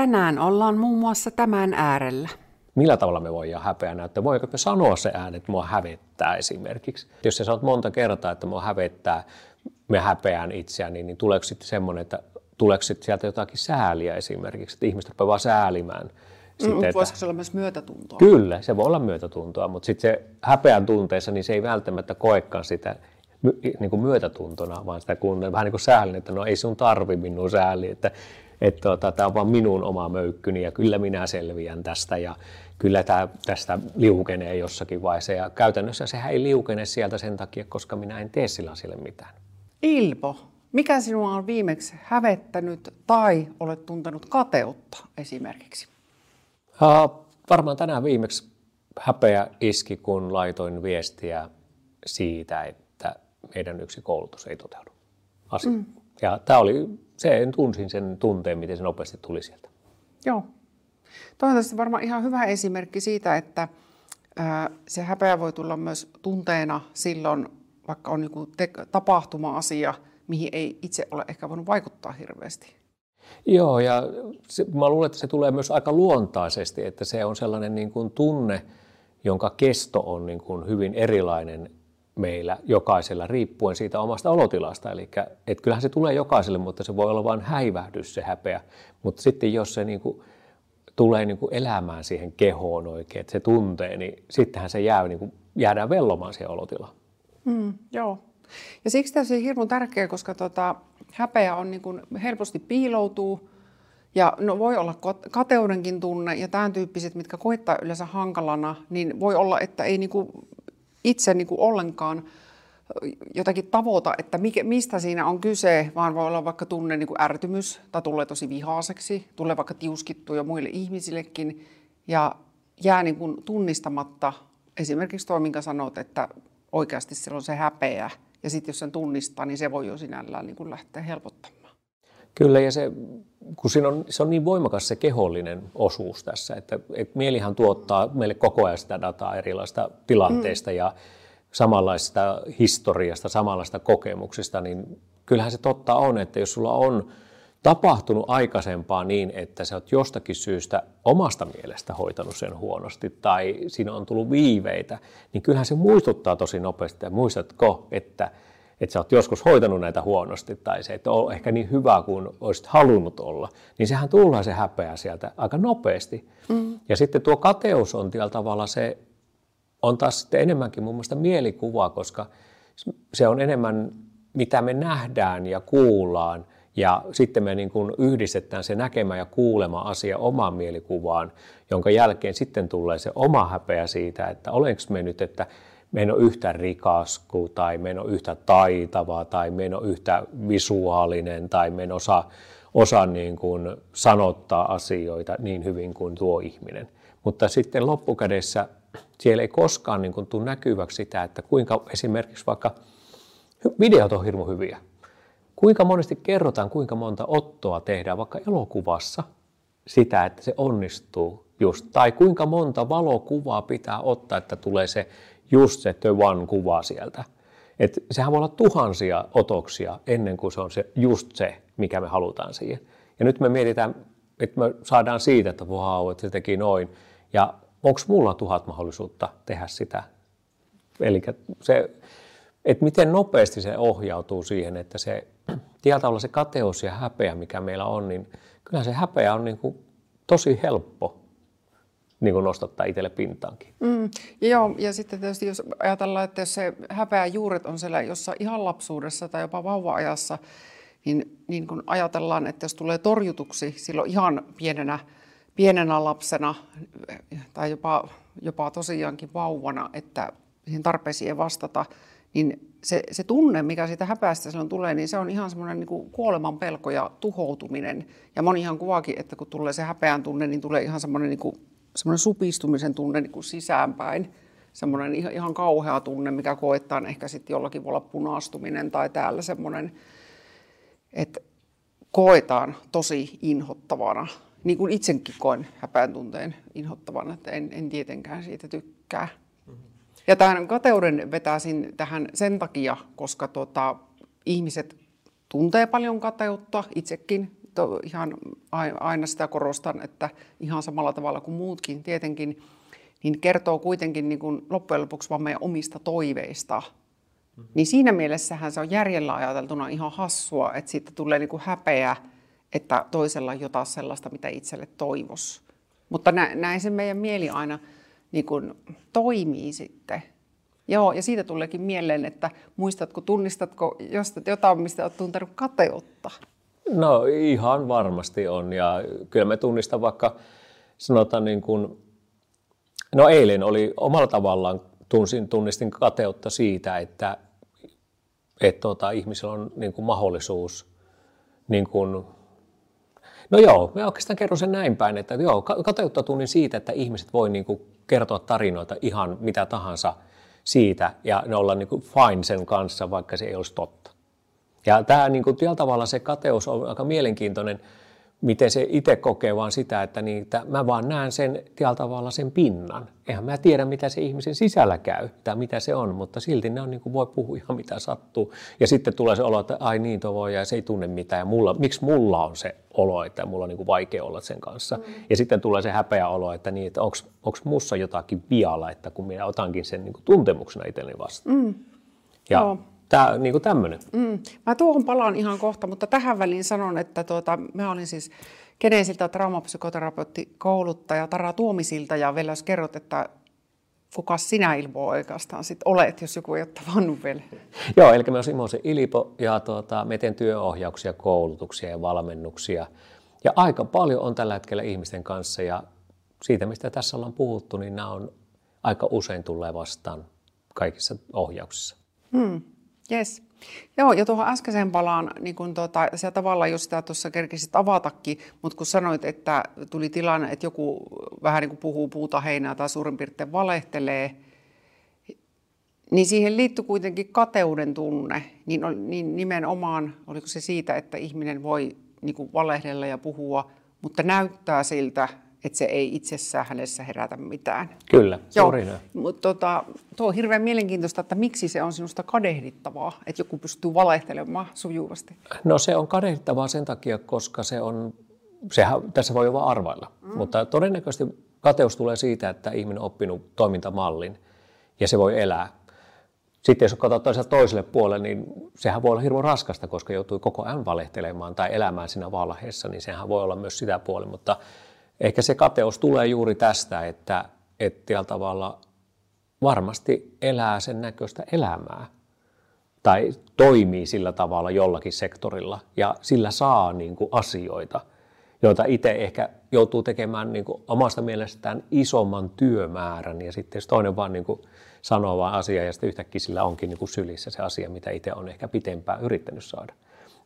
tänään ollaan muun muassa tämän äärellä. Millä tavalla me voidaan häpeä näyttää? Voiko me sanoa se ääni, että mua hävettää esimerkiksi? Jos sä sanot monta kertaa, että mua hävettää, me häpeään itseäni, niin tuleeko sitten semmoinen, että tuleeko sitten sieltä jotakin sääliä esimerkiksi, että ihmiset rupeaa vaan säälimään? Mm, Sitten, että- voisiko se olla myös myötätuntoa? Kyllä, se voi olla myötätuntoa, mutta sitten se häpeän tunteessa, niin se ei välttämättä koekaan sitä niin kuin myötätuntona, vaan sitä kun vähän niin kuin säälin, että no ei sun tarvi minun sääli, että että tota, tämä on vaan minun oma möykkyni ja kyllä minä selviän tästä ja kyllä tämä tästä liukenee jossakin vaiheessa. Ja käytännössä sehän ei liukene sieltä sen takia, koska minä en tee sillä sille mitään. Ilpo, mikä sinua on viimeksi hävettänyt tai olet tuntenut kateutta esimerkiksi? Uh, varmaan tänään viimeksi häpeä iski, kun laitoin viestiä siitä, että meidän yksi koulutus ei toteudu. Asia. Mm. Ja tämä oli, se tunsin sen tunteen, miten se nopeasti tuli sieltä. Joo. Toivottavasti varmaan ihan hyvä esimerkki siitä, että ää, se häpeä voi tulla myös tunteena silloin, vaikka on joku te- tapahtuma-asia, mihin ei itse ole ehkä voinut vaikuttaa hirveästi. Joo, ja se, mä luulen, että se tulee myös aika luontaisesti, että se on sellainen niin kuin tunne, jonka kesto on niin kuin hyvin erilainen meillä jokaisella riippuen siitä omasta olotilasta. Eli että kyllähän se tulee jokaiselle, mutta se voi olla vain häivähdys se häpeä. Mutta sitten jos se niin kuin tulee niin kuin elämään siihen kehoon oikein, että se tuntee, niin sittenhän se jää, niin kuin, jäädään vellomaan siihen olotilaan. Mm, joo. Ja siksi tässä on hirveän tärkeää, koska tota, häpeä on niin kuin helposti piiloutuu ja no voi olla kateudenkin tunne ja tämän tyyppiset, mitkä koittaa yleensä hankalana, niin voi olla, että ei niin kuin itse niin kuin ollenkaan jotakin tavoita, että mikä, mistä siinä on kyse, vaan voi olla vaikka tunne niin kuin ärtymys tai tulee tosi vihaaseksi, tulee vaikka tiuskittua jo muille ihmisillekin ja jää niin kuin tunnistamatta esimerkiksi tuo, minkä sanot, että oikeasti siellä on se häpeä ja sitten jos sen tunnistaa, niin se voi jo sinällään niin kuin lähteä helpottamaan. Kyllä, ja se, kun siinä on, se on niin voimakas se kehollinen osuus tässä, että, että mielihan tuottaa meille koko ajan sitä dataa erilaisista tilanteista mm. ja samanlaista historiasta, samanlaista kokemuksista, niin kyllähän se totta on, että jos sulla on tapahtunut aikaisempaa niin, että sä oot jostakin syystä omasta mielestä hoitanut sen huonosti tai siinä on tullut viiveitä, niin kyllähän se muistuttaa tosi nopeasti. Ja muistatko, että, että sä oot joskus hoitanut näitä huonosti tai se, että ole ehkä niin hyvä kuin olisit halunnut olla, niin sehän tulee se häpeä sieltä aika nopeasti. Mm. Ja sitten tuo kateus on tällä tavalla se, on taas sitten enemmänkin mun mielestä mielikuva, koska se on enemmän mitä me nähdään ja kuullaan, ja sitten me niin kuin yhdistetään se näkemä ja kuulema asia omaan mielikuvaan, jonka jälkeen sitten tulee se oma häpeä siitä, että olenko me nyt, että me en ole yhtä rikas tai me en ole yhtä taitava tai me en ole yhtä visuaalinen tai me en osaa, osaa niin kuin sanottaa asioita niin hyvin kuin tuo ihminen. Mutta sitten loppukädessä siellä ei koskaan niin kuin tule näkyväksi sitä, että kuinka esimerkiksi vaikka videot on hirmu hyviä. Kuinka monesti kerrotaan, kuinka monta ottoa tehdään vaikka elokuvassa sitä, että se onnistuu just. Tai kuinka monta valokuvaa pitää ottaa, että tulee se just se the one kuva sieltä. Et sehän voi olla tuhansia otoksia ennen kuin se on se just se, mikä me halutaan siihen. Ja nyt me mietitään, että me saadaan siitä, että vau, että se teki noin. Ja onko mulla tuhat mahdollisuutta tehdä sitä? Eli se, että miten nopeasti se ohjautuu siihen, että se tietyllä tavalla se kateus ja häpeä, mikä meillä on, niin kyllä se häpeä on niin kuin tosi helppo niin kuin nostattaa itselle pintaankin. Mm, joo, ja sitten tietysti jos ajatellaan, että jos se häpeä juuret on siellä jossain ihan lapsuudessa tai jopa vauva-ajassa, niin, niin kun ajatellaan, että jos tulee torjutuksi silloin ihan pienenä, pienenä lapsena tai jopa, jopa tosiaankin vauvana, että siihen tarpeisiin ei vastata, niin se, se tunne, mikä siitä häpeästä silloin tulee, niin se on ihan semmoinen niin kuoleman pelko ja tuhoutuminen. Ja monihan kuvaakin, että kun tulee se häpeän tunne, niin tulee ihan semmoinen, niin semmoinen supistumisen tunne niin kuin sisäänpäin. Semmoinen ihan, ihan kauhea tunne, mikä koetaan ehkä sitten jollakin voi olla punastuminen tai täällä semmoinen, että koetaan tosi inhottavana. Niin kuin itsekin koen häpeän tunteen inhottavana, että en, en tietenkään siitä tykkää. Ja tämän kateuden vetäisin tähän sen takia, koska tota, ihmiset tuntee paljon kateutta, itsekin to, ihan aina sitä korostan, että ihan samalla tavalla kuin muutkin tietenkin, niin kertoo kuitenkin niin kuin loppujen lopuksi vaan meidän omista toiveista. Mm-hmm. Niin siinä mielessähän se on järjellä ajateltuna ihan hassua, että siitä tulee niin kuin häpeä, että toisella on jotain sellaista, mitä itselle toivos. Mutta näin se meidän mieli aina niin kuin toimii sitten. Joo, ja siitä tuleekin mieleen, että muistatko, tunnistatko jotain, mistä olet tuntenut kateutta? No ihan varmasti on, ja kyllä me tunnistan vaikka, sanotaan niin kuin, no eilen oli omalla tavallaan, tunsin, tunnistin kateutta siitä, että, että tuota, ihmisellä on niin kuin mahdollisuus niin kuin No joo, mä oikeastaan kerron sen näin päin, että joo, kateutta tunnin siitä, että ihmiset voi niin kuin kertoa tarinoita ihan mitä tahansa siitä ja ne olla niin kuin fine sen kanssa, vaikka se ei olisi totta. Ja tämä niin kuin, tavalla se kateus on aika mielenkiintoinen miten se itse kokee vaan sitä, että niitä, mä vaan näen sen tällä tavalla sen pinnan. Eihän mä tiedä, mitä se ihmisen sisällä käy tai mitä se on, mutta silti ne on niin kuin voi puhua ihan mitä sattuu. Ja sitten tulee se olo, että ai niin tuo voi ja se ei tunne mitään. Ja mulla, miksi mulla on se olo, että mulla on niin kuin vaikea olla sen kanssa. Mm. Ja sitten tulee se häpeä olo, että, niin, että onko mussa jotakin vialla, että kun minä otankin sen niin kuin tuntemuksena itselleni vastaan. Mm. Ja Joo. Tämä niin kuin tämmöinen. Mm. Mä tuohon palaan ihan kohta, mutta tähän väliin sanon, että tuota, mä olin siis Geneesiltä traumapsykoterapeutti kouluttaja Tara Tuomisilta ja vielä jos kerrot, että kuka sinä Ilpo oikeastaan sit olet, jos joku ei ole tavannut vielä? Joo, eli mä olen Imosen Ilpo ja tuota, me teen työohjauksia, koulutuksia ja valmennuksia. Ja aika paljon on tällä hetkellä ihmisten kanssa ja siitä, mistä tässä ollaan puhuttu, niin nämä on aika usein tulee vastaan kaikissa ohjauksissa. Hmm. Yes. Joo, ja tuohon äskeiseen palaan, niin kun tuota, se tavallaan, jos sitä tuossa kerkisit avatakin, mutta kun sanoit, että tuli tilanne, että joku vähän niin kuin puhuu puuta heinää tai suurin piirtein valehtelee, niin siihen liittyy kuitenkin kateuden tunne, niin, niin nimenomaan, oliko se siitä, että ihminen voi niin kuin valehdella ja puhua, mutta näyttää siltä, että se ei itsessään hänessä herätä mitään. Kyllä, Joo, mutta tota, tuo on hirveän mielenkiintoista, että miksi se on sinusta kadehdittavaa, että joku pystyy valehtelemaan sujuvasti. No se on kadehdittavaa sen takia, koska se on, sehän, tässä voi jo vaan arvailla, mm. mutta todennäköisesti kateus tulee siitä, että ihminen on oppinut toimintamallin ja se voi elää. Sitten jos katsotaan toiselle puolelle, niin sehän voi olla hirveän raskasta, koska joutuu koko ajan valehtelemaan tai elämään siinä valheessa, niin sehän voi olla myös sitä puolella, mutta Ehkä se kateus tulee juuri tästä, että, että tavalla varmasti elää sen näköistä elämää tai toimii sillä tavalla jollakin sektorilla ja sillä saa niin kuin asioita, joita itse ehkä joutuu tekemään niin kuin omasta mielestään isomman työmäärän ja sitten jos toinen vaan niin kuin sanoo vaan asiaa ja sitten yhtäkkiä sillä onkin niin kuin sylissä se asia, mitä itse on ehkä pitempään yrittänyt saada.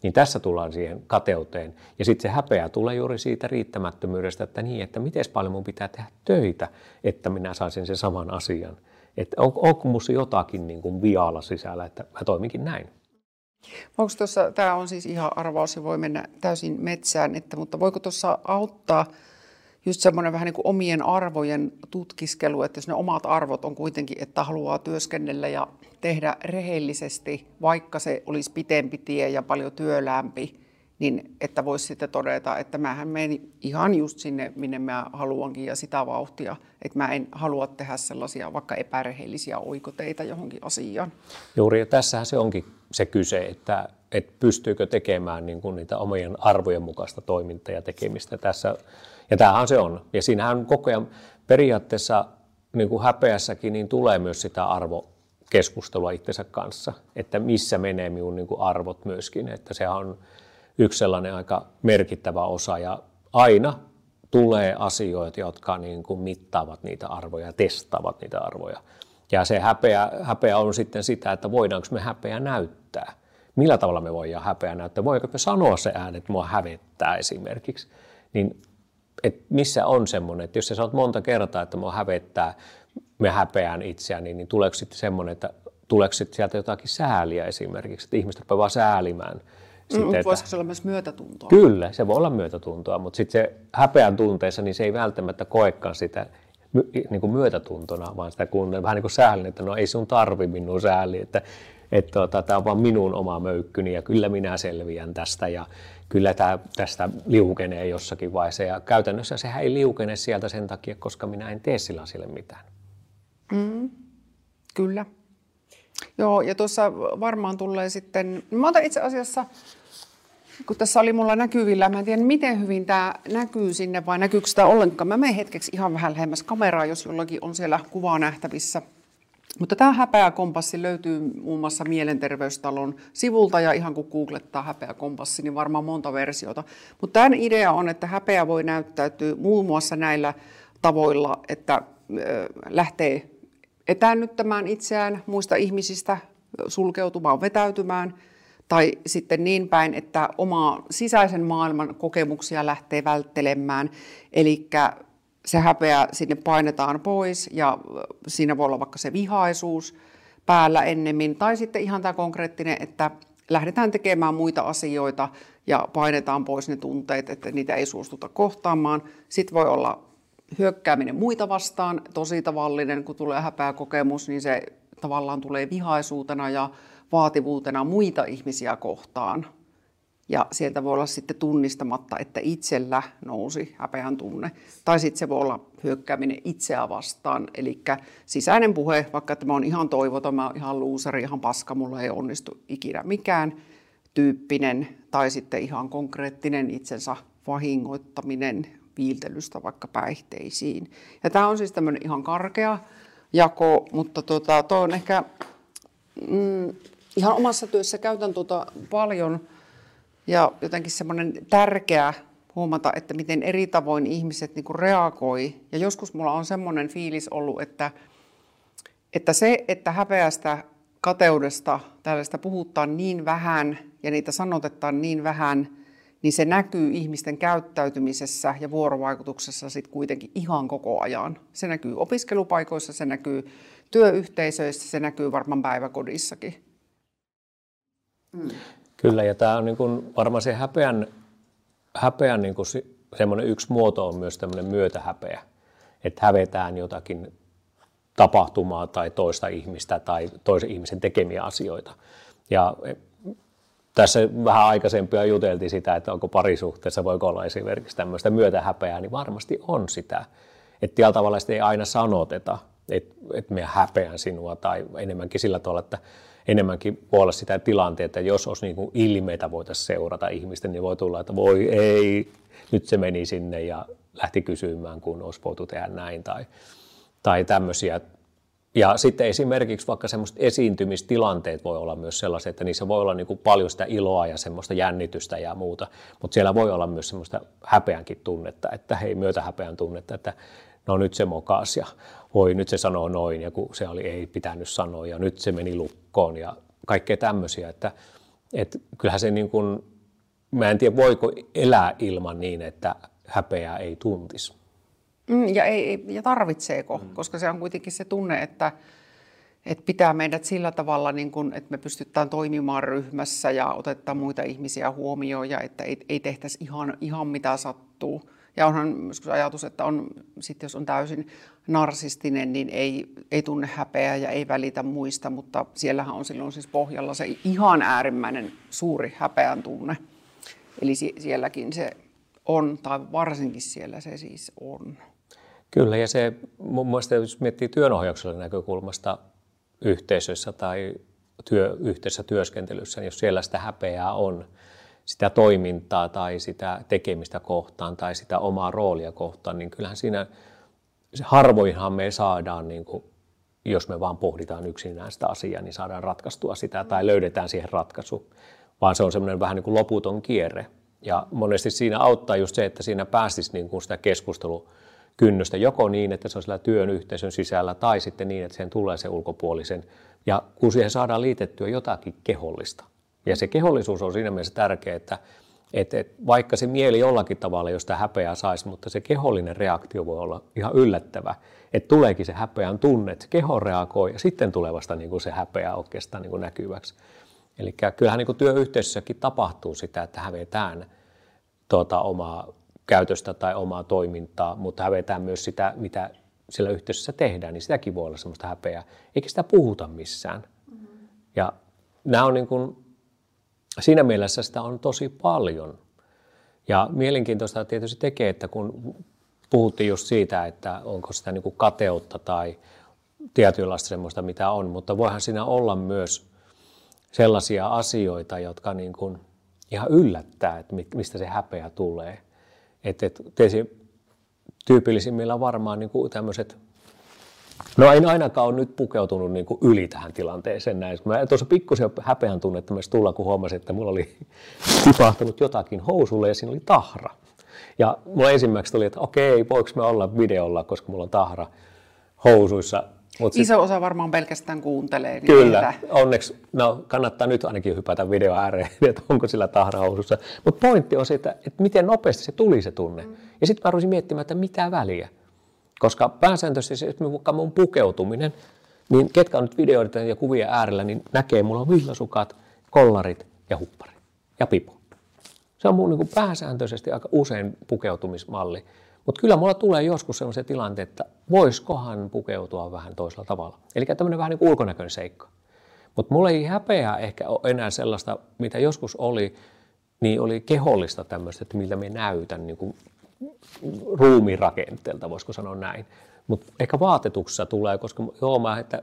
Niin tässä tullaan siihen kateuteen. Ja sitten se häpeä tulee juuri siitä riittämättömyydestä, että niin, että miten paljon mun pitää tehdä töitä, että minä saisin sen saman asian. Että on, onko minussa jotakin niin kuin vialla sisällä, että mä toiminkin näin. Onko tuossa, tämä on siis ihan arvaus ja voi mennä täysin metsään, että, mutta voiko tuossa auttaa just semmoinen vähän niin kuin omien arvojen tutkiskelu, että jos ne omat arvot on kuitenkin, että haluaa työskennellä ja tehdä rehellisesti, vaikka se olisi pitempi tie ja paljon työlämpi, niin että voisi sitten todeta, että mähän meni ihan just sinne, minne mä haluankin ja sitä vauhtia, että mä en halua tehdä sellaisia vaikka epärehellisiä oikoteita johonkin asiaan. Juuri ja tässähän se onkin se kyse, että, että pystyykö tekemään niin kuin niitä omien arvojen mukaista toimintaa ja tekemistä tässä ja tämähän se on. Ja siinähän koko ajan periaatteessa niin kuin häpeässäkin niin tulee myös sitä arvokeskustelua itsensä kanssa, että missä menee minun niin kuin arvot myöskin. Että se on yksi sellainen aika merkittävä osa ja aina tulee asioita, jotka niin kuin mittaavat niitä arvoja ja testaavat niitä arvoja. Ja se häpeä, häpeä on sitten sitä, että voidaanko me häpeä näyttää. Millä tavalla me voidaan häpeä näyttää? Voiko me sanoa se ääni, että mua hävettää esimerkiksi? Niin että missä on semmoinen, että jos sä saat monta kertaa, että mua hävettää, me häpeään itseäni, niin tuleeko sitten semmoinen, että tuleeko sitten sieltä jotakin sääliä esimerkiksi, että ihmiset rupeaa vaan säälimään. Sitten, mm, voisiko se olla myös myötätuntoa? Kyllä, se voi olla myötätuntoa, mutta sitten se häpeän tunteessa, niin se ei välttämättä koekaan sitä niin kuin myötätuntona, vaan sitä kun vähän niin kuin säälin, että no ei sun tarvi minun sääli, että että tota, tämä on vaan minun oma möykkyni ja kyllä minä selviän tästä ja kyllä tämä, tästä liukenee jossakin vaiheessa. Ja käytännössä sehän ei liukene sieltä sen takia, koska minä en tee sillä asialle mitään. Mm, kyllä. Joo, ja tuossa varmaan tulee sitten, mä otan itse asiassa, kun tässä oli mulla näkyvillä, mä en tiedä miten hyvin tämä näkyy sinne vai näkyykö sitä ollenkaan. Mä menen hetkeksi ihan vähän lähemmäs kameraa, jos jollakin on siellä kuvaa nähtävissä. Mutta tämä häpeä kompassi löytyy muun muassa Mielenterveystalon sivulta ja ihan kun googlettaa häpeä kompassi, niin varmaan monta versiota. Mutta tämän idea on, että häpeä voi näyttäytyä muun muassa näillä tavoilla, että lähtee etäännyttämään itseään muista ihmisistä, sulkeutumaan, vetäytymään, tai sitten niin päin, että omaa sisäisen maailman kokemuksia lähtee välttelemään. Eli se häpeä sinne painetaan pois ja siinä voi olla vaikka se vihaisuus päällä ennemmin. Tai sitten ihan tämä konkreettinen, että lähdetään tekemään muita asioita ja painetaan pois ne tunteet, että niitä ei suostuta kohtaamaan. Sitten voi olla hyökkääminen muita vastaan, tosi tavallinen, kun tulee häpeä kokemus, niin se tavallaan tulee vihaisuutena ja vaativuutena muita ihmisiä kohtaan. Ja sieltä voi olla sitten tunnistamatta, että itsellä nousi häpeän tunne. Tai sitten se voi olla hyökkääminen itseä vastaan. Eli sisäinen puhe, vaikka tämä on ihan toivoton, mä ihan luusari, ihan paska, mulla ei onnistu ikinä mikään tyyppinen. Tai sitten ihan konkreettinen itsensä vahingoittaminen viiltelystä vaikka päihteisiin. Ja tämä on siis tämmöinen ihan karkea jako, mutta tota, toi on ehkä mm, ihan omassa työssä käytän tuota paljon – ja jotenkin semmoinen tärkeä huomata, että miten eri tavoin ihmiset niin kuin reagoi. Ja joskus mulla on semmoinen fiilis ollut, että, että se, että häpeästä, kateudesta, tällaista puhutaan niin vähän ja niitä sanotetaan niin vähän, niin se näkyy ihmisten käyttäytymisessä ja vuorovaikutuksessa sitten kuitenkin ihan koko ajan. Se näkyy opiskelupaikoissa, se näkyy työyhteisöissä, se näkyy varmaan päiväkodissakin. Mm. Kyllä, ja tämä on niin kuin, varmaan se häpeän, häpeän niin kuin semmoinen yksi muoto on myös tämmöinen myötähäpeä, että hävetään jotakin tapahtumaa tai toista ihmistä tai toisen ihmisen tekemiä asioita. Ja e, tässä vähän aikaisempia juteltiin sitä, että onko parisuhteessa, voiko olla esimerkiksi tämmöistä myötähäpeää, niin varmasti on sitä. Että tällä tavalla sitä ei aina sanoteta, että, että minä häpeän sinua tai enemmänkin sillä tavalla, että enemmänkin voi olla sitä tilanteetta, että jos olisi niin kuin ilmeitä voitaisiin seurata ihmisten, niin voi tulla, että voi ei, nyt se meni sinne ja lähti kysymään, kun olisi voitu tehdä näin tai, tai tämmöisiä. Ja sitten esimerkiksi vaikka semmoiset esiintymistilanteet voi olla myös sellaisia, että niissä voi olla niin kuin paljon sitä iloa ja semmoista jännitystä ja muuta, mutta siellä voi olla myös semmoista häpeänkin tunnetta, että hei, myötä häpeän tunnetta, että no nyt se mokas ja voi nyt se sanoo noin ja kun se oli ei pitänyt sanoa ja nyt se meni lukkoon ja kaikkea tämmöisiä, että, että kyllähän se niin kuin, mä en tiedä voiko elää ilman niin, että häpeää ei tuntisi. Mm, ja, ei, ja tarvitseeko, mm. koska se on kuitenkin se tunne, että, että pitää meidät sillä tavalla, niin kuin, että me pystytään toimimaan ryhmässä ja otetaan muita ihmisiä huomioon ja että ei, ei tehtäisi ihan, ihan mitä sattuu. Ja onhan joskus ajatus, että on, sit jos on täysin narsistinen, niin ei, ei tunne häpeää ja ei välitä muista, mutta siellähän on silloin siis pohjalla se ihan äärimmäinen suuri häpeän tunne. Eli sielläkin se on, tai varsinkin siellä se siis on. Kyllä, ja se mun mielestä, jos miettii työnohjauksen näkökulmasta yhteisöissä tai työ, yhteisessä työskentelyssä, niin jos siellä sitä häpeää on, sitä toimintaa tai sitä tekemistä kohtaan tai sitä omaa roolia kohtaan, niin kyllähän siinä harvoinhan me saadaan, niin kuin, jos me vaan pohditaan yksinään sitä asiaa, niin saadaan ratkaistua sitä tai löydetään siihen ratkaisu, vaan se on semmoinen vähän niin kuin loputon kierre. Ja monesti siinä auttaa just se, että siinä pääsisi niin kuin sitä keskustelukynnystä joko niin, että se on sillä työn yhteisön sisällä tai sitten niin, että siihen tulee se ulkopuolisen. Ja kun siihen saadaan liitettyä jotakin kehollista, ja se kehollisuus on siinä mielessä tärkeä, että, että, että vaikka se mieli jollakin tavalla, jos sitä häpeää saisi, mutta se kehollinen reaktio voi olla ihan yllättävä. Että tuleekin se häpeän tunne, että se keho reagoi ja sitten tulee vasta niin kuin se häpeä oikeastaan niin kuin näkyväksi. Eli kyllähän niin kuin työyhteisössäkin tapahtuu sitä, että hävetään tuota, omaa käytöstä tai omaa toimintaa, mutta hävetään myös sitä, mitä siellä yhteisössä tehdään, niin sitäkin voi olla semmoista häpeää. Eikä sitä puhuta missään. Mm-hmm. Ja nämä on niin kuin, siinä mielessä sitä on tosi paljon. Ja mielenkiintoista tietysti tekee, että kun puhuttiin just siitä, että onko sitä niin kuin kateutta tai tietynlaista semmoista, mitä on, mutta voihan siinä olla myös sellaisia asioita, jotka niin kuin ihan yllättää, että mistä se häpeä tulee. Että et, tietysti tyypillisimmillä varmaan niin kuin tämmöiset No en ainakaan ole nyt pukeutunut niin kuin yli tähän tilanteeseen näin. Mä tuossa pikkusen häpeän tunnetta myös tulla, kun huomasin, että mulla oli tipahtanut jotakin housulle ja siinä oli tahra. Ja mulla ensimmäiseksi tuli, että okei, voiko me olla videolla, koska mulla on tahra housuissa. Mut Iso sit... osa varmaan pelkästään kuuntelee. Niin Kyllä, niitä. onneksi no, kannattaa nyt ainakin hypätä video ääreen, että onko sillä tahrahousussa. Mutta pointti on se, että, että miten nopeasti se tuli se tunne. Mm. Ja sitten mä rupesin miettimään, että mitä väliä. Koska pääsääntöisesti se, vaikka mun pukeutuminen, niin ketkä on nyt videoita ja kuvia äärellä, niin näkee, mulla on villasukat, kollarit ja huppari ja pipo. Se on mun niin pääsääntöisesti aika usein pukeutumismalli. Mutta kyllä mulla tulee joskus sellaisia tilanteita, että voisikohan pukeutua vähän toisella tavalla. Eli tämmöinen vähän niin ulkonäköinen seikka. Mutta mulla ei häpeää ehkä ole enää sellaista, mitä joskus oli, niin oli kehollista tämmöistä, että miltä me näytän niin ruumirakenteelta, voisiko sanoa näin. Mutta ehkä vaatetuksessa tulee, koska joo, mä, että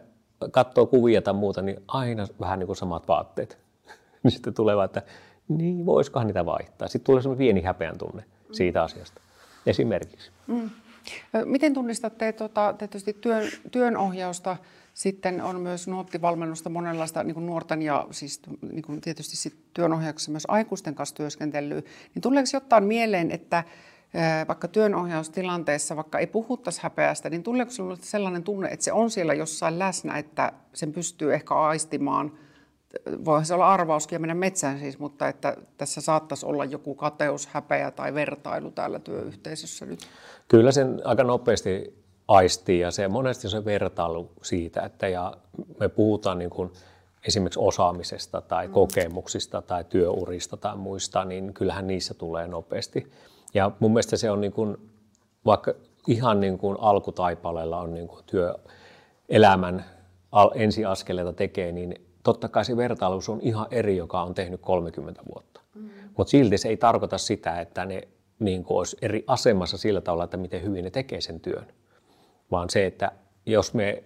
katsoo kuvia tai muuta, niin aina vähän niin kuin samat vaatteet. niin sitten tulee että niin voisikohan niitä vaihtaa. Sitten tulee semmoinen pieni häpeän tunne siitä asiasta esimerkiksi. Mm. Miten tunnistatte tuota, tietysti työn, työnohjausta, sitten on myös nuottivalmennusta, monenlaista niin kuin nuorten ja siis niin kuin tietysti sit työnohjauksessa myös aikuisten kanssa työskentelyä, niin tuleeko jotain mieleen, että vaikka työnohjaustilanteessa, vaikka ei puhuttaisi häpeästä, niin tuleeko sinulle sellainen tunne, että se on siellä jossain läsnä, että sen pystyy ehkä aistimaan – voihan se olla arvauskin ja mennä metsään siis, mutta että tässä saattaisi olla joku kateus, häpeä tai vertailu täällä työyhteisössä nyt. Kyllä sen aika nopeasti aistii ja se monesti se vertailu siitä, että ja me puhutaan niin kuin esimerkiksi osaamisesta tai mm. kokemuksista tai työurista tai muista, niin kyllähän niissä tulee nopeasti. Ja mun mielestä se on niin kuin, vaikka ihan niin kuin alkutaipaleella on niin kuin työelämän ensiaskeleita tekee, niin totta kai se vertailus on ihan eri, joka on tehnyt 30 vuotta. Mm. Mutta silti se ei tarkoita sitä, että ne niin kuin olisi eri asemassa sillä tavalla, että miten hyvin ne tekee sen työn. Vaan se, että jos me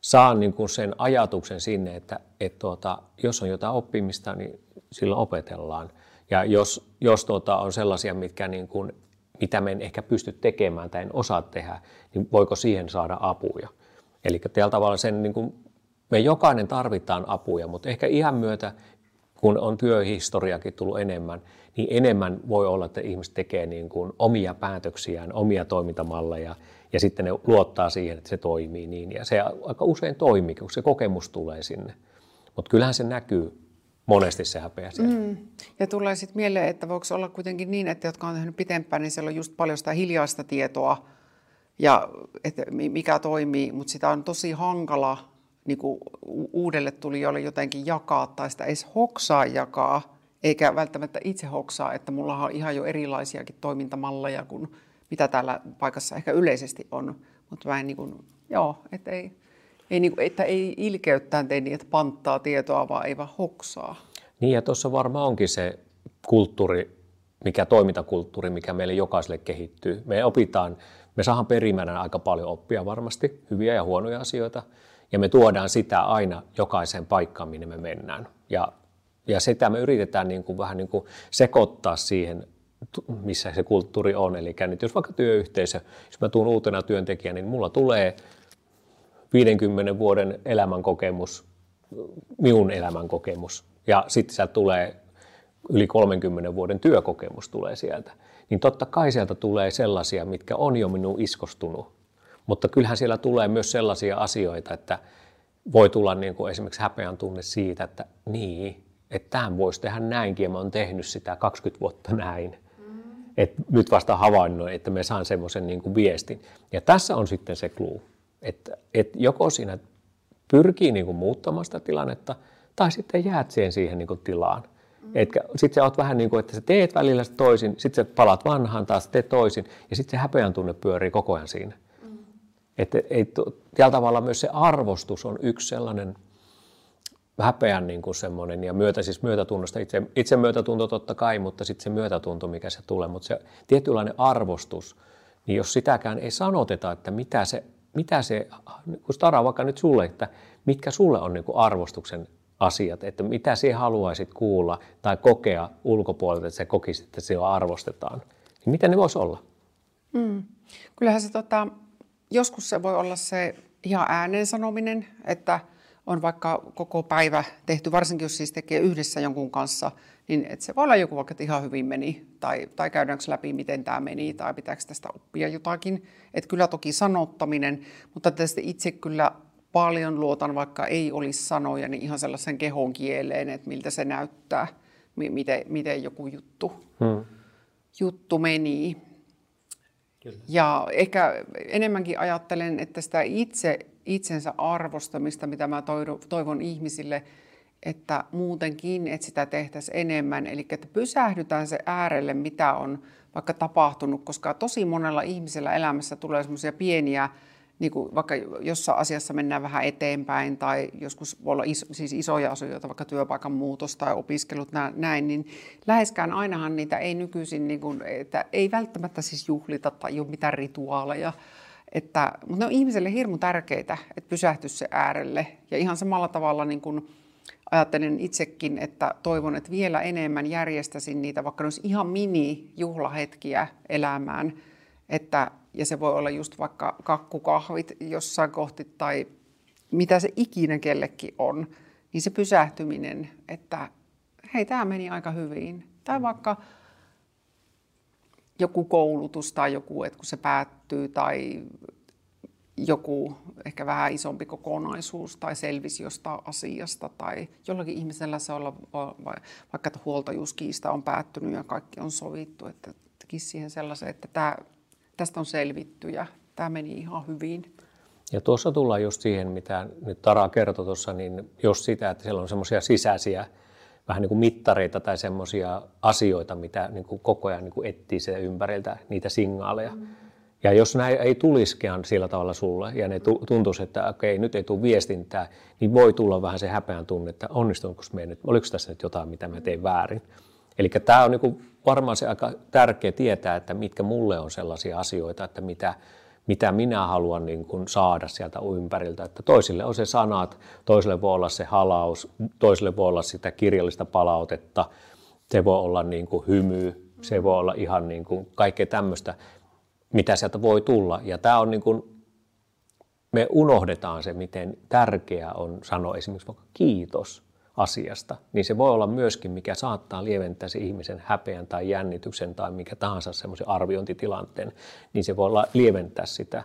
saan niin kuin sen ajatuksen sinne, että, että tuota, jos on jotain oppimista, niin silloin opetellaan. Ja jos, jos tuota, on sellaisia, mitkä niin kuin, mitä me en ehkä pysty tekemään tai en osaa tehdä, niin voiko siihen saada apuja. Eli tällä tavalla sen niin kuin me jokainen tarvitaan apuja, mutta ehkä ihan myötä, kun on työhistoriakin tullut enemmän, niin enemmän voi olla, että ihmiset tekee niin kuin omia päätöksiään, omia toimintamalleja, ja sitten ne luottaa siihen, että se toimii niin. Ja se aika usein toimii, kun se kokemus tulee sinne. Mutta kyllähän se näkyy monesti se häpeä siellä. Mm. Ja tulee sitten mieleen, että voiko olla kuitenkin niin, että jotka on tehnyt pitempään, niin siellä on just paljon sitä hiljaista tietoa, ja että mikä toimii, mutta sitä on tosi hankala niin kuin uudelle tulijoille jotenkin jakaa tai sitä edes hoksaa jakaa, eikä välttämättä itse hoksaa, että mulla on ihan jo erilaisiakin toimintamalleja kuin mitä täällä paikassa ehkä yleisesti on. Mutta mä en niin kuin, joo, että ei, ei, niin kuin, että ei ilkeyttään tee niin, että panttaa tietoa, vaan ei vaan hoksaa. Niin ja tuossa varmaan onkin se kulttuuri, mikä toimintakulttuuri, mikä meille jokaiselle kehittyy. Me opitaan, me saadaan perimänä aika paljon oppia varmasti, hyviä ja huonoja asioita – ja me tuodaan sitä aina jokaiseen paikkaan, minne me mennään. Ja, ja sitä me yritetään niin kuin vähän niin kuin sekoittaa siihen, missä se kulttuuri on. Eli nyt jos vaikka työyhteisö, jos mä tuun uutena työntekijänä, niin mulla tulee 50 vuoden elämänkokemus, minun elämänkokemus, ja sitten sieltä tulee yli 30 vuoden työkokemus tulee sieltä, niin totta kai sieltä tulee sellaisia, mitkä on jo minun iskostunut mutta kyllähän siellä tulee myös sellaisia asioita, että voi tulla niin kuin esimerkiksi häpeän tunne siitä, että niin, että tämän voisi tehdä näinkin ja mä oon tehnyt sitä 20 vuotta näin. Mm. Et nyt vasta havainnoin, että me saan semmoisen niin viestin. Ja tässä on sitten se clue, että, että joko siinä pyrkii niin kuin muuttamaan sitä tilannetta, tai sitten jäät siihen, siihen niin kuin tilaan. Mm. Sitten sä oot vähän niin kuin, että sä teet välillä toisin, sitten sä palaat vanhaan taas, teet toisin, ja sitten se häpeän tunne pyörii koko ajan siinä. Että ei, tällä tavalla myös se arvostus on yksi sellainen häpeän niin kuin semmoinen ja myötä, siis myötätunnosta, itse, itse myötätunto totta kai, mutta sitten se myötätunto, mikä se tulee, mutta se tietynlainen arvostus, niin jos sitäkään ei sanoteta, että mitä se, mitä se kun Stara vaikka nyt sulle, että mitkä sulle on niin kuin arvostuksen asiat, että mitä sinä haluaisit kuulla tai kokea ulkopuolelta, että se kokisit, että se arvostetaan, niin mitä ne voisi olla? Mm. Kyllähän se tota, joskus se voi olla se ihan ääneen sanominen, että on vaikka koko päivä tehty, varsinkin jos siis tekee yhdessä jonkun kanssa, niin että se voi olla joku vaikka, että ihan hyvin meni, tai, tai käydäänkö läpi, miten tämä meni, tai pitääkö tästä oppia jotakin. Että kyllä toki sanottaminen, mutta tietysti itse kyllä paljon luotan, vaikka ei olisi sanoja, niin ihan sellaisen kehon kieleen, että miltä se näyttää, miten, miten joku juttu, hmm. juttu meni. Kyllä. Ja ehkä enemmänkin ajattelen, että sitä itse, itsensä arvostamista, mitä mä toivon ihmisille, että muutenkin, että sitä tehtäisiin enemmän. Eli että pysähdytään se äärelle, mitä on vaikka tapahtunut, koska tosi monella ihmisellä elämässä tulee semmoisia pieniä niin kuin vaikka jossain asiassa mennään vähän eteenpäin tai joskus voi olla iso, siis isoja asioita, vaikka työpaikan muutos tai opiskelut, näin, niin läheskään ainahan niitä ei nykyisin, niin kuin, että ei välttämättä siis juhlita tai ole mitään rituaaleja. Että, mutta ne on ihmiselle hirmu tärkeitä, että pysähtyisi se äärelle. Ja ihan samalla tavalla niin kuin ajattelen itsekin, että toivon, että vielä enemmän järjestäisin niitä, vaikka ne olisi ihan mini-juhlahetkiä elämään, että ja se voi olla just vaikka kakkukahvit jossain kohti tai mitä se ikinä kellekin on, niin se pysähtyminen, että hei, tämä meni aika hyvin. Tai mm. vaikka joku koulutus tai joku, että kun se päättyy tai joku ehkä vähän isompi kokonaisuus tai selvisi jostain asiasta tai jollakin ihmisellä se olla vaikka että huoltajuuskiista on päättynyt ja kaikki on sovittu, että tekisi siihen sellaisen, että tämä tästä on selvitty ja tämä meni ihan hyvin. Ja tuossa tullaan just siihen, mitä nyt Tara kertoi tuossa, niin jos sitä, että siellä on semmoisia sisäisiä vähän niin kuin mittareita tai semmoisia asioita, mitä niin kuin koko ajan niin kuin etsii se ympäriltä, niitä signaaleja. Mm. Ja jos näin ei tulisikaan sillä tavalla sulle ja ne tuntuisi, että okei, nyt ei tule viestintää, niin voi tulla vähän se häpeän tunne, että onnistunko me nyt, oliko tässä nyt jotain, mitä mä tein väärin. Eli tämä on niin varmaan se aika tärkeä tietää, että mitkä mulle on sellaisia asioita, että mitä, mitä minä haluan niin kuin saada sieltä ympäriltä. Että toisille on se sanat, toisille voi olla se halaus, toisille voi olla sitä kirjallista palautetta, se voi olla niin kuin hymy, se voi olla ihan niin kuin kaikkea tämmöistä, mitä sieltä voi tulla. Ja tämä on niin kuin, me unohdetaan se, miten tärkeää on sanoa esimerkiksi vaikka kiitos asiasta, niin se voi olla myöskin, mikä saattaa lieventää se ihmisen häpeän tai jännityksen tai mikä tahansa semmoisen arviointitilanteen, niin se voi olla lieventää sitä.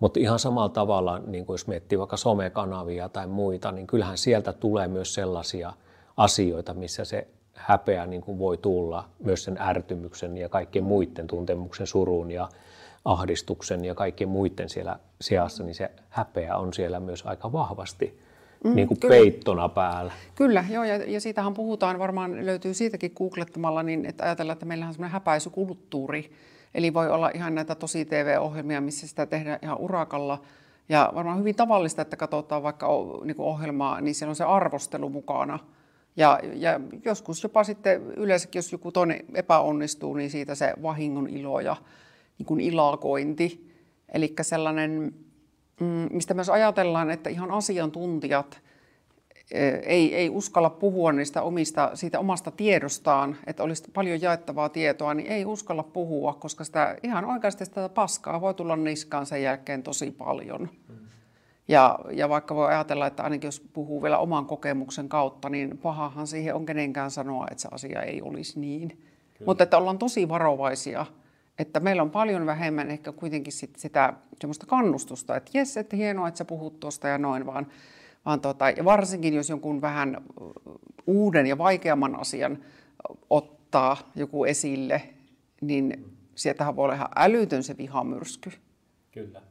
Mutta ihan samalla tavalla, niin kuin jos miettii vaikka somekanavia tai muita, niin kyllähän sieltä tulee myös sellaisia asioita, missä se häpeä niin kuin voi tulla myös sen ärtymyksen ja kaikkien muiden tuntemuksen surun ja ahdistuksen ja kaikkien muiden siellä sijassa, niin se häpeä on siellä myös aika vahvasti mm, niin kuin peittona päällä. Kyllä, joo, ja, ja siitähän puhutaan, varmaan löytyy siitäkin googlettamalla, niin että ajatellaan, että meillähän on semmoinen häpäisykulttuuri, eli voi olla ihan näitä tosi TV-ohjelmia, missä sitä tehdään ihan urakalla, ja varmaan hyvin tavallista, että katsotaan vaikka niin ohjelmaa, niin siellä on se arvostelu mukana. Ja, ja joskus jopa sitten yleensäkin, jos joku toinen epäonnistuu, niin siitä se vahingon ilo ja niin kuin ilakointi. Eli sellainen mistä myös ajatellaan, että ihan asiantuntijat e, ei, ei uskalla puhua niistä omista, siitä omasta tiedostaan, että olisi paljon jaettavaa tietoa, niin ei uskalla puhua, koska sitä ihan oikeasti sitä paskaa voi tulla niskaan sen jälkeen tosi paljon. Ja, ja vaikka voi ajatella, että ainakin jos puhuu vielä oman kokemuksen kautta, niin pahahan siihen on kenenkään sanoa, että se asia ei olisi niin. Kyllä. Mutta että ollaan tosi varovaisia että meillä on paljon vähemmän ehkä kuitenkin sit sitä semmoista kannustusta, että jes, että hienoa, että sä puhut tuosta ja noin, vaan, vaan tota, ja varsinkin jos jonkun vähän uuden ja vaikeamman asian ottaa joku esille, niin sieltähän voi olla ihan älytön se vihamyrsky. Kyllä.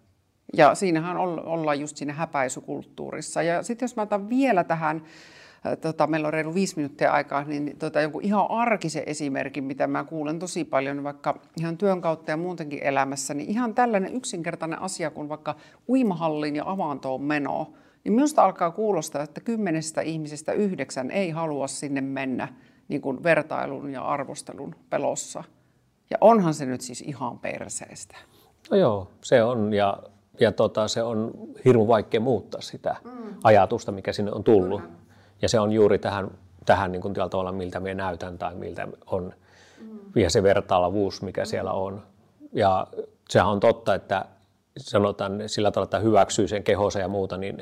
Ja siinähän ollaan just siinä häpäisykulttuurissa. Ja sitten jos mä otan vielä tähän tota, meillä on reilu viisi minuuttia aikaa, niin tota, jonkun ihan arkisen esimerkin, mitä mä kuulen tosi paljon vaikka ihan työn kautta ja muutenkin elämässä, niin ihan tällainen yksinkertainen asia kuin vaikka uimahallin ja avantoon meno, niin minusta alkaa kuulostaa, että kymmenestä ihmisestä yhdeksän ei halua sinne mennä niin kuin vertailun ja arvostelun pelossa. Ja onhan se nyt siis ihan perseestä. No joo, se on ja, ja tota, se on hirmu vaikea muuttaa sitä mm. ajatusta, mikä sinne on tullut. Kyllä. Ja se on juuri tähän, tähän niin kuin tavalla, miltä me näytän tai miltä on mm. ja se vertailuvuus, mikä mm. siellä on. Ja sehän on totta, että sanotaan sillä tavalla, että hyväksyy sen kehonsa ja muuta, niin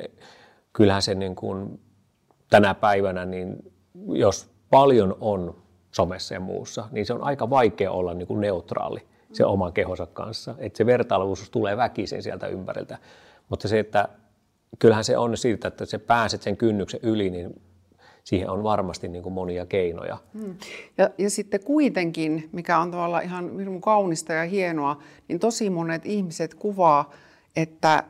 kyllähän se niin kuin tänä päivänä, niin jos paljon on somessa ja muussa, niin se on aika vaikea olla niin kuin neutraali se oman kehonsa kanssa. Että se vertailuvuus tulee väkisin sieltä ympäriltä. Mutta se, että kyllähän se on siitä, että se pääset sen kynnyksen yli, niin siihen on varmasti niin kuin monia keinoja. Hmm. Ja, ja sitten kuitenkin, mikä on tavallaan ihan kaunista ja hienoa, niin tosi monet ihmiset kuvaa, että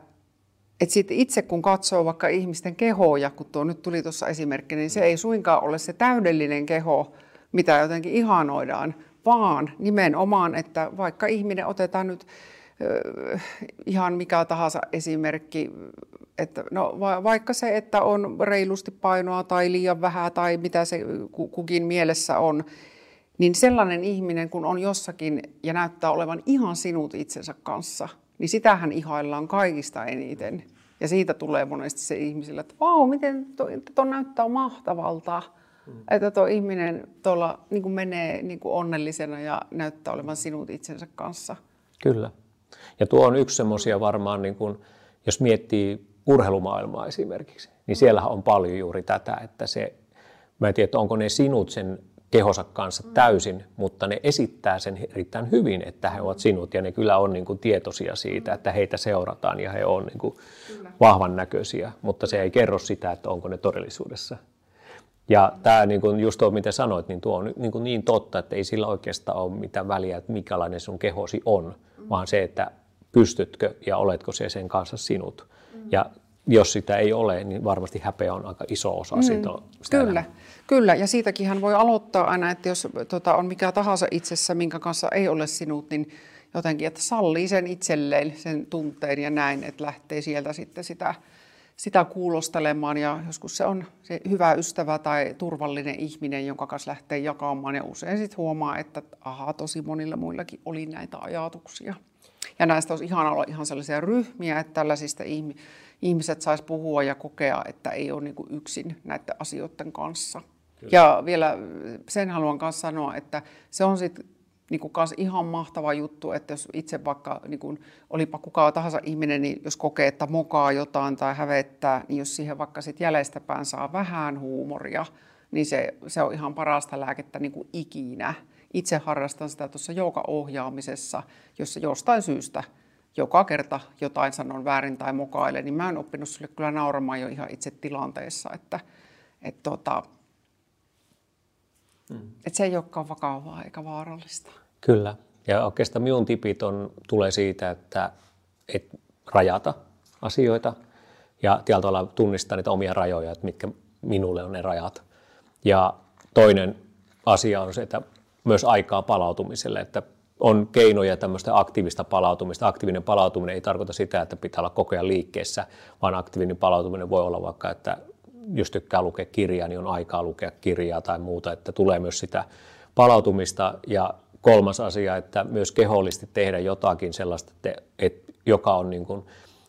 että sitten itse kun katsoo vaikka ihmisten kehoja, kun tuo nyt tuli tuossa esimerkki, niin se ei suinkaan ole se täydellinen keho, mitä jotenkin ihanoidaan, vaan nimenomaan, että vaikka ihminen otetaan nyt ihan mikä tahansa esimerkki, että no, va- vaikka se, että on reilusti painoa tai liian vähän tai mitä se kukin mielessä on, niin sellainen ihminen, kun on jossakin ja näyttää olevan ihan sinut itsensä kanssa, niin sitähän ihaillaan kaikista eniten. Ja siitä tulee monesti se ihmisille, että vau, miten tuo näyttää mahtavalta. Mm. Että tuo ihminen tuolla niin kuin menee niin kuin onnellisena ja näyttää olevan sinut itsensä kanssa. Kyllä. Ja tuo on yksi semmoisia varmaan, niin kuin, jos miettii urheilumaailmaa esimerkiksi, niin siellä on paljon juuri tätä, että se, mä en tiedä, onko ne sinut sen kehonsa kanssa mm. täysin, mutta ne esittää sen erittäin hyvin, että he ovat sinut ja ne kyllä on niin kuin tietoisia siitä, että heitä seurataan ja he on niin kuin vahvan näköisiä, mutta se ei kerro sitä, että onko ne todellisuudessa. Ja tämä niin kuin just tuo, mitä sanoit, niin tuo on niin, kuin niin totta, että ei sillä oikeastaan ole mitään väliä, että mikälainen sun kehosi on, mm. Vaan se, että pystytkö ja oletko se sen kanssa sinut. Mm. Ja jos sitä ei ole, niin varmasti häpeä on aika iso osa mm, sitä. Kyllä, kyllä. Ja siitäkin voi aloittaa aina, että jos tota, on mikä tahansa itsessä, minkä kanssa ei ole sinut, niin jotenkin, että sallii sen itselleen, sen tunteen ja näin, että lähtee sieltä sitten sitä, sitä kuulostelemaan. Ja joskus se on se hyvä ystävä tai turvallinen ihminen, jonka kanssa lähtee jakamaan. Ja usein sitten huomaa, että aha, tosi monilla muillakin oli näitä ajatuksia. Ja näistä olisi ihan olla ihan sellaisia ryhmiä, että tällaisista ihmiset sais puhua ja kokea, että ei ole niin yksin näiden asioiden kanssa. Kyllä. Ja vielä sen haluan myös sanoa, että se on sitten niin kuin ihan mahtava juttu, että jos itse vaikka, niin kuin, olipa kuka tahansa ihminen, niin jos kokee, että mokaa jotain tai hävettää, niin jos siihen vaikka sitten jäljestäpään saa vähän huumoria, niin se, se on ihan parasta lääkettä niin kuin ikinä. Itse harrastan sitä tuossa ohjaamisessa, jossa jostain syystä joka kerta jotain sanon väärin tai mokailen, niin mä en oppinut sille kyllä nauramaan jo ihan itse tilanteessa, että, että, tota, mm. että se ei olekaan vakavaa eikä vaarallista. Kyllä. Ja oikeastaan minun tipit on, tulee siitä, että et rajata asioita ja tällä tavalla tunnistaa niitä omia rajoja, että mitkä minulle on ne rajat. Ja toinen asia on se, että myös aikaa palautumiselle, että on keinoja tämmöistä aktiivista palautumista. Aktiivinen palautuminen ei tarkoita sitä, että pitää olla koko ajan liikkeessä, vaan aktiivinen palautuminen voi olla vaikka, että jos tykkää lukea kirjaa, niin on aikaa lukea kirjaa tai muuta, että tulee myös sitä palautumista. Ja kolmas asia, että myös kehollisesti tehdä jotakin sellaista, että, että joka on niin kuin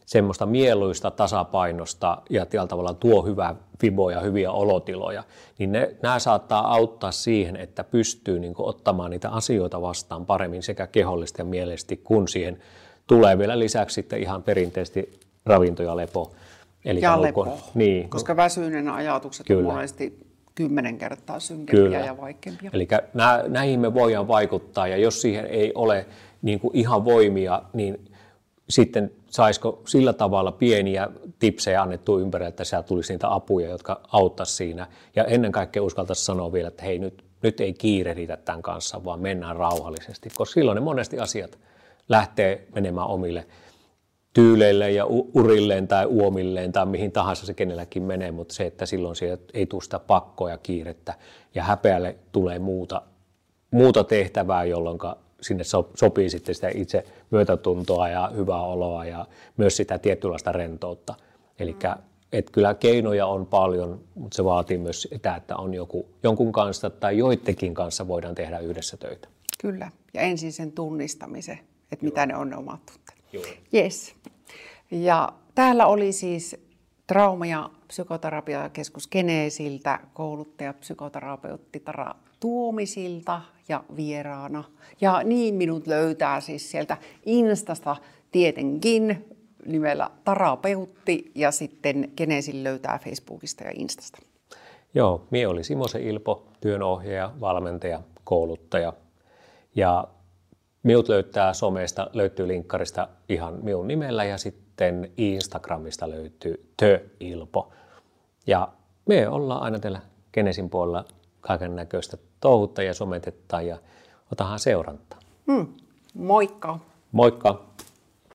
semmoista mieluista tasapainosta ja tällä tavalla tuo hyvää fiboja, hyviä olotiloja, niin ne, nämä saattaa auttaa siihen, että pystyy niin kuin, ottamaan niitä asioita vastaan paremmin sekä kehollisesti ja mieleisesti, kun siihen tulee vielä lisäksi sitten ihan perinteisesti ravinto ja lepo. Eli ja lepo, niin. koska väsyinen ajatukset Kyllä. on monesti kymmenen kertaa synkempiä Kyllä. ja vaikeampia. Eli näihin me voidaan vaikuttaa, ja jos siihen ei ole niin kuin ihan voimia, niin sitten saisiko sillä tavalla pieniä tipsejä annettu ympärille, että sieltä tulisi niitä apuja, jotka auttaisi siinä. Ja ennen kaikkea uskaltaisi sanoa vielä, että hei nyt, nyt ei kiirehditä tämän kanssa, vaan mennään rauhallisesti, koska silloin ne monesti asiat lähtee menemään omille tyyleille ja urilleen tai uomilleen tai mihin tahansa se kenelläkin menee, mutta se, että silloin siellä ei tule sitä pakkoa ja kiirettä ja häpeälle tulee muuta, muuta tehtävää, jolloin sinne sopii sitten sitä itse myötätuntoa ja hyvää oloa ja myös sitä tietynlaista rentoutta. Eli kyllä keinoja on paljon, mutta se vaatii myös sitä, että on joku, jonkun kanssa tai joidenkin kanssa voidaan tehdä yhdessä töitä. Kyllä, ja ensin sen tunnistamisen, että Joo. mitä ne on ne omat tunteet. Yes. Ja täällä oli siis trauma- ja psykoterapiakeskus Geneesiltä kouluttaja psykoterapeutti Tara Tuomisilta ja vieraana. Ja niin minut löytää siis sieltä Instasta tietenkin nimellä Tarapeutti ja sitten Geneesin löytää Facebookista ja Instasta. Joo, mie oli Simosen Ilpo, työnohjaaja, valmentaja, kouluttaja. Ja minut löytää somesta, löytyy linkkarista ihan minun nimellä ja sitten Instagramista löytyy Tö-Ilpo. Ja me ollaan aina teillä Genesin puolella kaiken näköistä touhutta ja sometetta ja otahan seurantaa. Hmm. Moikka! Moikka!